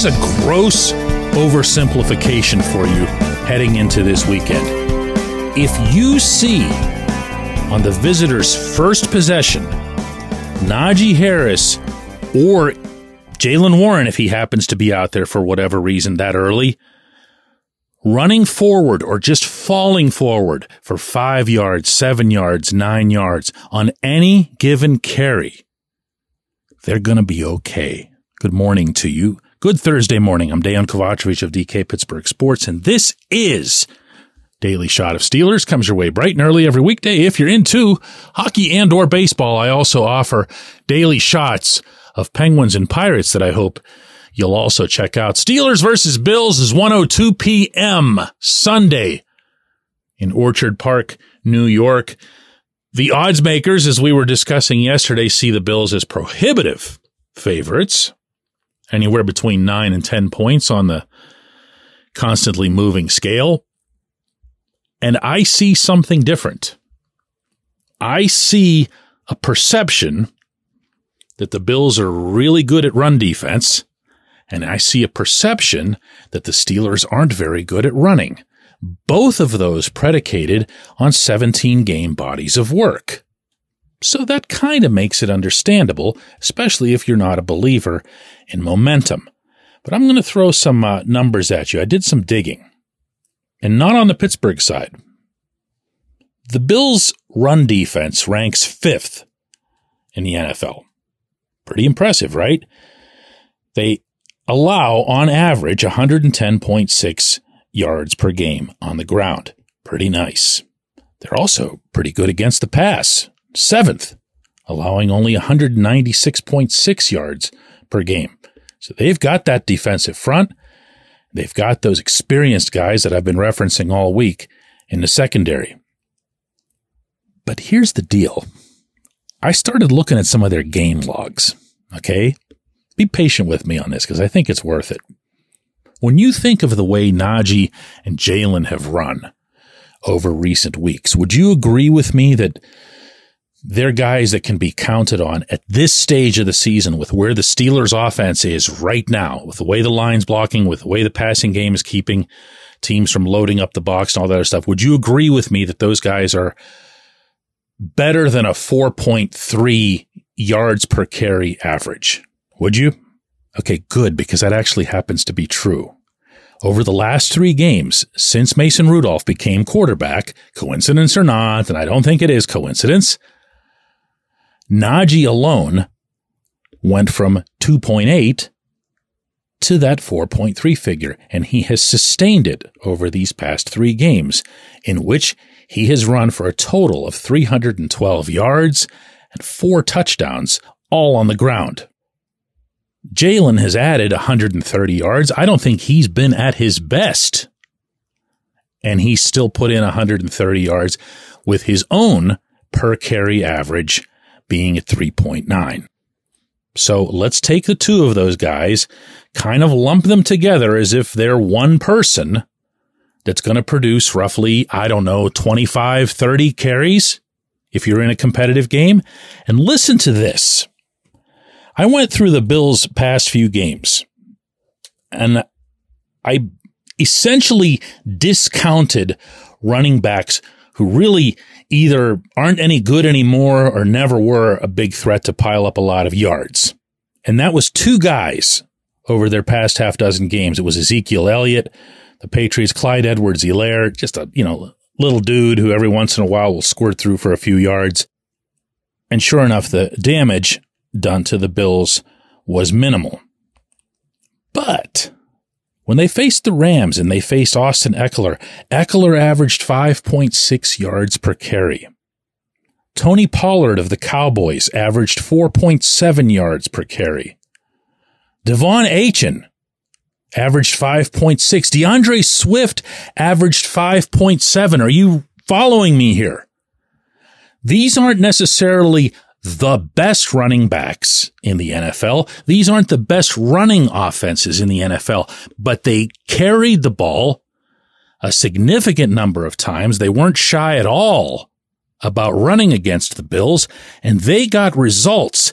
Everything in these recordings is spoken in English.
Here's a gross oversimplification for you heading into this weekend. If you see on the visitor's first possession Najee Harris or Jaylen Warren, if he happens to be out there for whatever reason that early, running forward or just falling forward for five yards, seven yards, nine yards on any given carry, they're going to be okay. Good morning to you. Good Thursday morning. I'm Dejan Kovacevic of DK Pittsburgh Sports, and this is Daily Shot of Steelers. Comes your way bright and early every weekday. If you're into hockey and or baseball, I also offer daily shots of Penguins and Pirates that I hope you'll also check out. Steelers versus Bills is 102 p.m. Sunday in Orchard Park, New York. The odds makers, as we were discussing yesterday, see the Bills as prohibitive favorites anywhere between nine and 10 points on the constantly moving scale. And I see something different. I see a perception that the Bills are really good at run defense, and I see a perception that the Steelers aren't very good at running. Both of those predicated on 17 game bodies of work. So that kind of makes it understandable, especially if you're not a believer in momentum. But I'm going to throw some uh, numbers at you. I did some digging, and not on the Pittsburgh side. The Bills' run defense ranks fifth in the NFL. Pretty impressive, right? They allow, on average, 110.6 yards per game on the ground. Pretty nice. They're also pretty good against the pass seventh, allowing only 196.6 yards per game. So they've got that defensive front. They've got those experienced guys that I've been referencing all week in the secondary. But here's the deal. I started looking at some of their game logs. Okay. Be patient with me on this because I think it's worth it. When you think of the way Najee and Jaylen have run over recent weeks, would you agree with me that they're guys that can be counted on at this stage of the season with where the Steelers offense is right now, with the way the line's blocking, with the way the passing game is keeping teams from loading up the box and all that other stuff. Would you agree with me that those guys are better than a 4.3 yards per carry average? Would you? Okay, good, because that actually happens to be true. Over the last three games since Mason Rudolph became quarterback, coincidence or not, and I don't think it is coincidence, Najee alone went from 2.8 to that 4.3 figure, and he has sustained it over these past three games, in which he has run for a total of 312 yards and four touchdowns, all on the ground. Jaylen has added 130 yards. I don't think he's been at his best. And he still put in 130 yards with his own per carry average being at 3.9. So let's take the two of those guys, kind of lump them together as if they're one person that's going to produce roughly, I don't know, 25, 30 carries if you're in a competitive game. And listen to this. I went through the Bills' past few games and I essentially discounted running backs who really either aren't any good anymore or never were a big threat to pile up a lot of yards. And that was two guys over their past half dozen games. It was Ezekiel Elliott, the Patriots, Clyde Edwards Helaire, just a, you know, little dude who every once in a while will squirt through for a few yards. And sure enough, the damage done to the Bills was minimal. But When they faced the Rams and they faced Austin Ekeler, Ekeler averaged 5.6 yards per carry. Tony Pollard of the Cowboys averaged 4.7 yards per carry. De'Von Achane averaged 5.6. D'Andre Swift averaged 5.7. Are you following me here? These aren't necessarily the best running backs in the NFL. These aren't the best running offenses in the NFL, but they carried the ball a significant number of times. They weren't shy at all about running against the Bills, and they got results.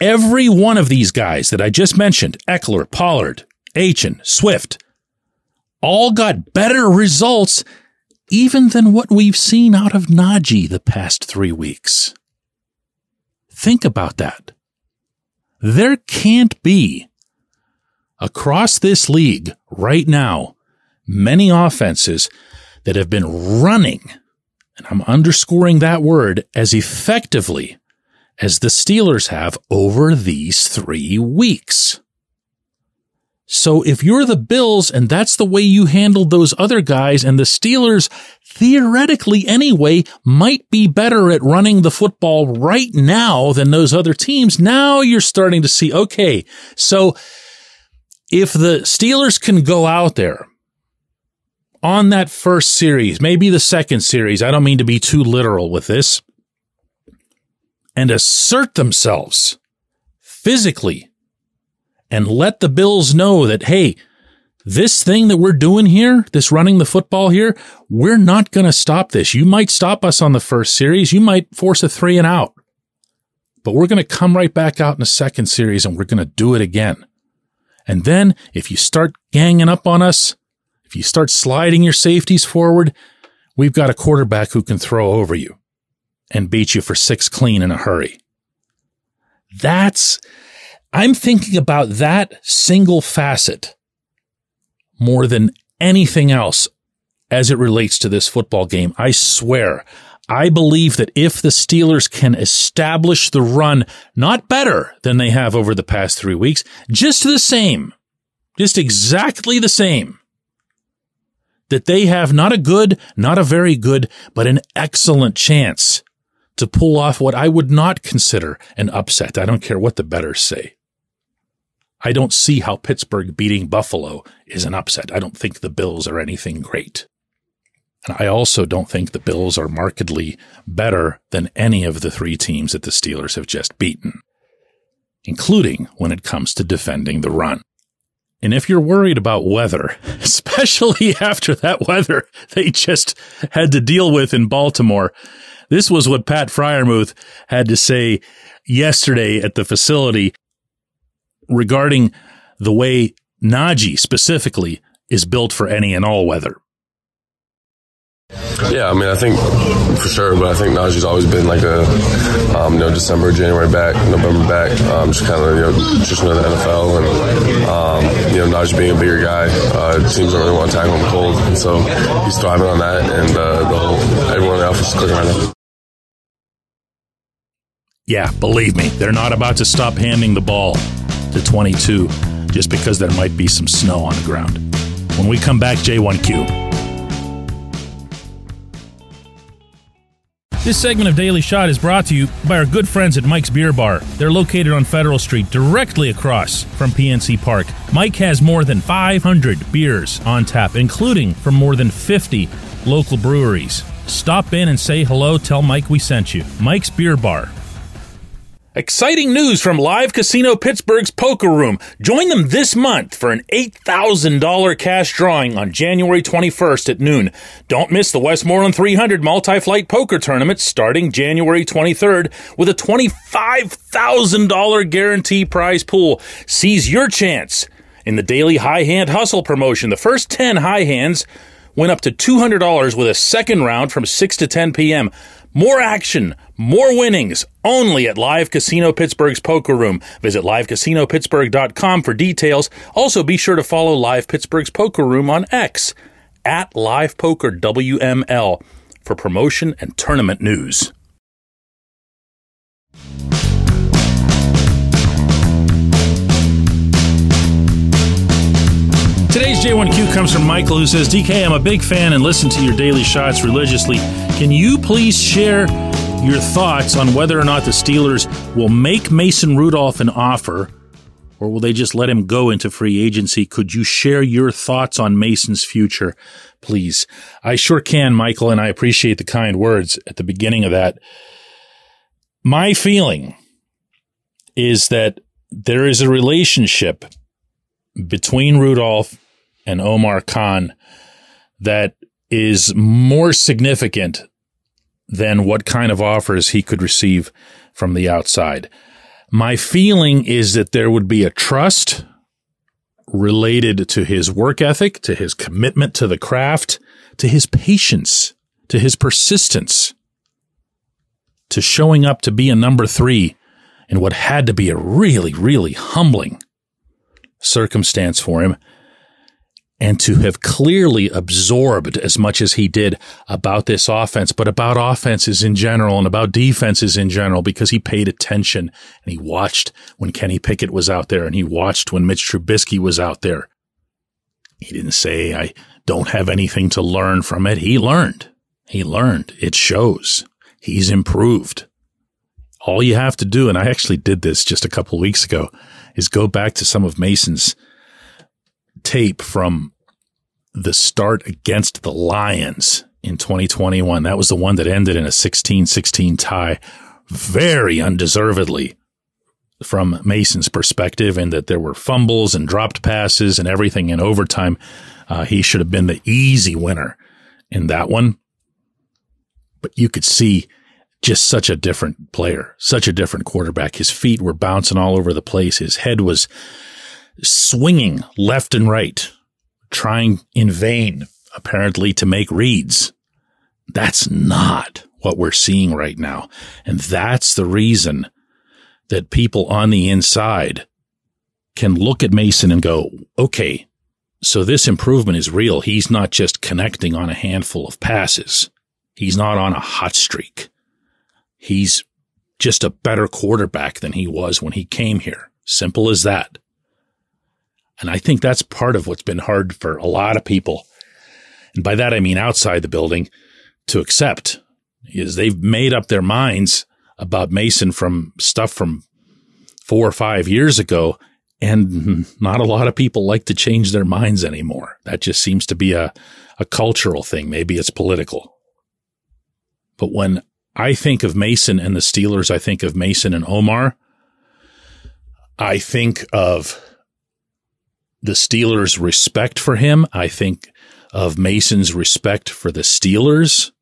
Every one of these guys that I just mentioned, Ekeler, Pollard, Achane, Swift, all got better results even than what we've seen out of Najee the past three weeks. Think about that. There can't be across this league right now many offenses that have been running, and I'm underscoring that word as effectively as the Steelers have over these three weeks. So if you're the Bills and that's the way you handled those other guys and the Steelers theoretically anyway might be better at running the football right now than those other teams, now you're starting to see, okay, so if the Steelers can go out there on that first series, maybe the second series, I don't mean to be too literal with this, and assert themselves physically and let the Bills know that, hey, this thing that we're doing here, this running the football here, we're not going to stop this. You might stop us on the first series. You might force a three and out, but we're going to come right back out in the second series and we're going to do it again. And then if you start ganging up on us, if you start sliding your safeties forward, we've got a quarterback who can throw over you and beat you for six clean in a hurry. That's, I'm thinking about that single facet more than anything else as it relates to this football game. I swear, I believe that if the Steelers can establish the run, not better than they have over the past three weeks, just the same, just exactly the same, that they have not a good, not a very good, but an excellent chance to pull off what I would not consider an upset. I don't care what the bettors say. I don't see how Pittsburgh beating Buffalo is an upset. I don't think the Bills are anything great. And I also don't think the Bills are markedly better than any of the three teams that the Steelers have just beaten, including when it comes to defending the run. And if you're worried about weather, especially after that weather they just had to deal with in Baltimore, this was what Pat Freiermuth had to say yesterday at the facility regarding the way Najee specifically is built for any and all weather. Yeah, I mean, I think for sure, but I think Najee's always been like a, um, you know, December, January back, November back, um, just kind of, you know, just know the NFL and, um, you know, Najee being a bigger guy, uh, teams don't really want to tackle him cold, and so he's thriving on that, and uh, the whole everyone in the office is clicking right now. Yeah, believe me, they're not about to stop handing the ball to 22 just because there might be some snow on the ground. When we come back, J1Q. This segment of Daily Shot is brought to you by our good friends at Mike's Beer Bar. They're located on Federal Street, directly across from PNC Park. Mike has more than 500 beers on tap, including from more than 50 local breweries. Stop in and say hello. Tell Mike we sent you. Mike's Beer Bar, Exciting news from Live Casino Pittsburgh's Poker Room. Join them this month for an $8,000 cash drawing on January 21st at noon. Don't miss the Westmoreland 300 multi-flight poker tournament starting January 23rd with a $25,000 guarantee prize pool. Seize your chance in the daily high hand hustle promotion. The first 10 high hands went up to $200 with a second round from 6 to 10 p.m. More action, more winnings, only at Live Casino Pittsburgh's Poker Room. Visit livecasino.pittsburgh.com for details. Also, be sure to follow Live Pittsburgh's Poker Room on X at Live Poker WML for promotion and tournament news. Today's J1Q comes from Michael who says, DK, I'm a big fan and listen to your daily shots religiously. Can you please share your thoughts on whether or not the Steelers will make Mason Rudolph an offer or will they just let him go into free agency? Could you share your thoughts on Mason's future, please? I sure can, Michael, and I appreciate the kind words at the beginning of that. My feeling is that there is a relationship between Rudolph and Omar Khan that is more significant than what kind of offers he could receive from the outside. My feeling is that there would be a trust related to his work ethic, to his commitment to the craft, to his patience, to his persistence, to showing up to be a number three in what had to be a really, really humbling circumstance for him and to have clearly absorbed as much as he did about this offense, but about offenses in general and about defenses in general, because he paid attention and he watched when Kenny Pickett was out there and he watched when Mitch Trubisky was out there. He didn't say, I don't have anything to learn from it. He learned. He learned. It shows. He's improved. All you have to do, and I actually did this just a couple weeks ago, is go back to some of Mason's tape from the start against the Lions in 2021. That was the one that ended in a 16-16 tie, very undeservedly from Mason's perspective, in that there were fumbles and dropped passes and everything in overtime. Uh, he should have been the easy winner in that one. But you could see just such a different player, such a different quarterback. His feet were bouncing all over the place. His head was swinging left and right, trying in vain, apparently, to make reads. That's not what we're seeing right now. And that's the reason that people on the inside can look at Mason and go, okay, so this improvement is real. He's not just connecting on a handful of passes. He's not on a hot streak. He's just a better quarterback than he was when he came here. Simple as that. And I think that's part of what's been hard for a lot of people. And by that, I mean outside the building to accept is they've made up their minds about Mason from stuff from four or five years ago. And not a lot of people like to change their minds anymore. That just seems to be a, a cultural thing. Maybe it's political. But when I think of Mason and the Steelers, I think of Mason and Omar. I think of the Steelers' respect for him. I think of Mason's respect for the Steelers.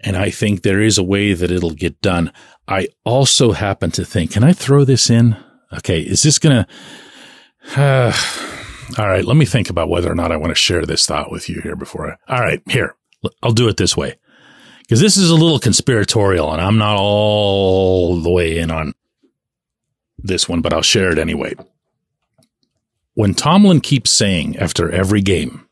And I think there is a way that it'll get done. I also happen to think, can I throw this in? Okay. Is this going to, uh, all right. Let me think about whether or not I want to share this thought with you here before I, all right. Here, I'll do it this way because this is a little conspiratorial and I'm not all the way in on this one, but I'll share it anyway when Tomlin keeps saying after every game,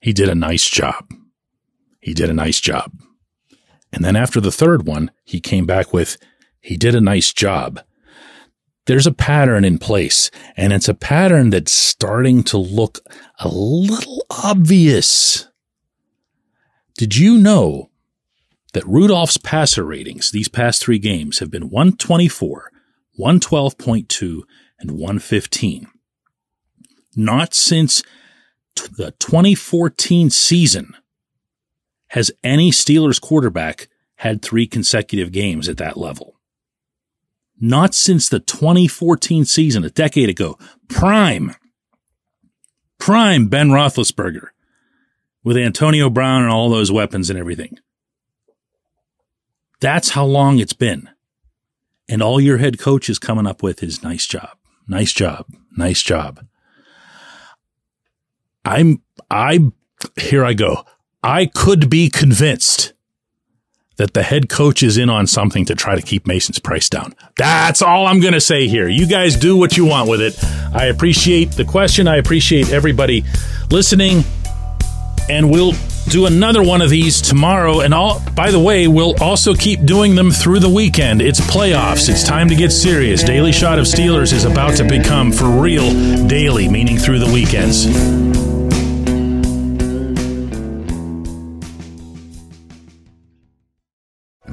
he did a nice job. He did a nice job. And then after the third one, he came back with, he did a nice job. There's a pattern in place, and it's a pattern that's starting to look a little obvious. Did you know that Rudolph's passer ratings these past three games have been 124, 112.2, and 115? Not since the 2014 season has any Steelers quarterback had three consecutive games at that level. Not since the 2014 season, a decade ago. Prime, prime Ben Roethlisberger with Antonio Brown and all those weapons and everything. That's how long it's been. And all your head coach is coming up with is nice job, nice job, nice job. I'm, I, here I go. I could be convinced that the head coach is in on something to try to keep Mason's price down. That's all I'm going to say here. You guys do what you want with it. I appreciate the question. I appreciate everybody listening, and we'll do another one of these tomorrow. And all, by the way, we'll also keep doing them through the weekend. It's playoffs. It's time to get serious. Daily Shot of Steelers is about to become for real daily, meaning through the weekends.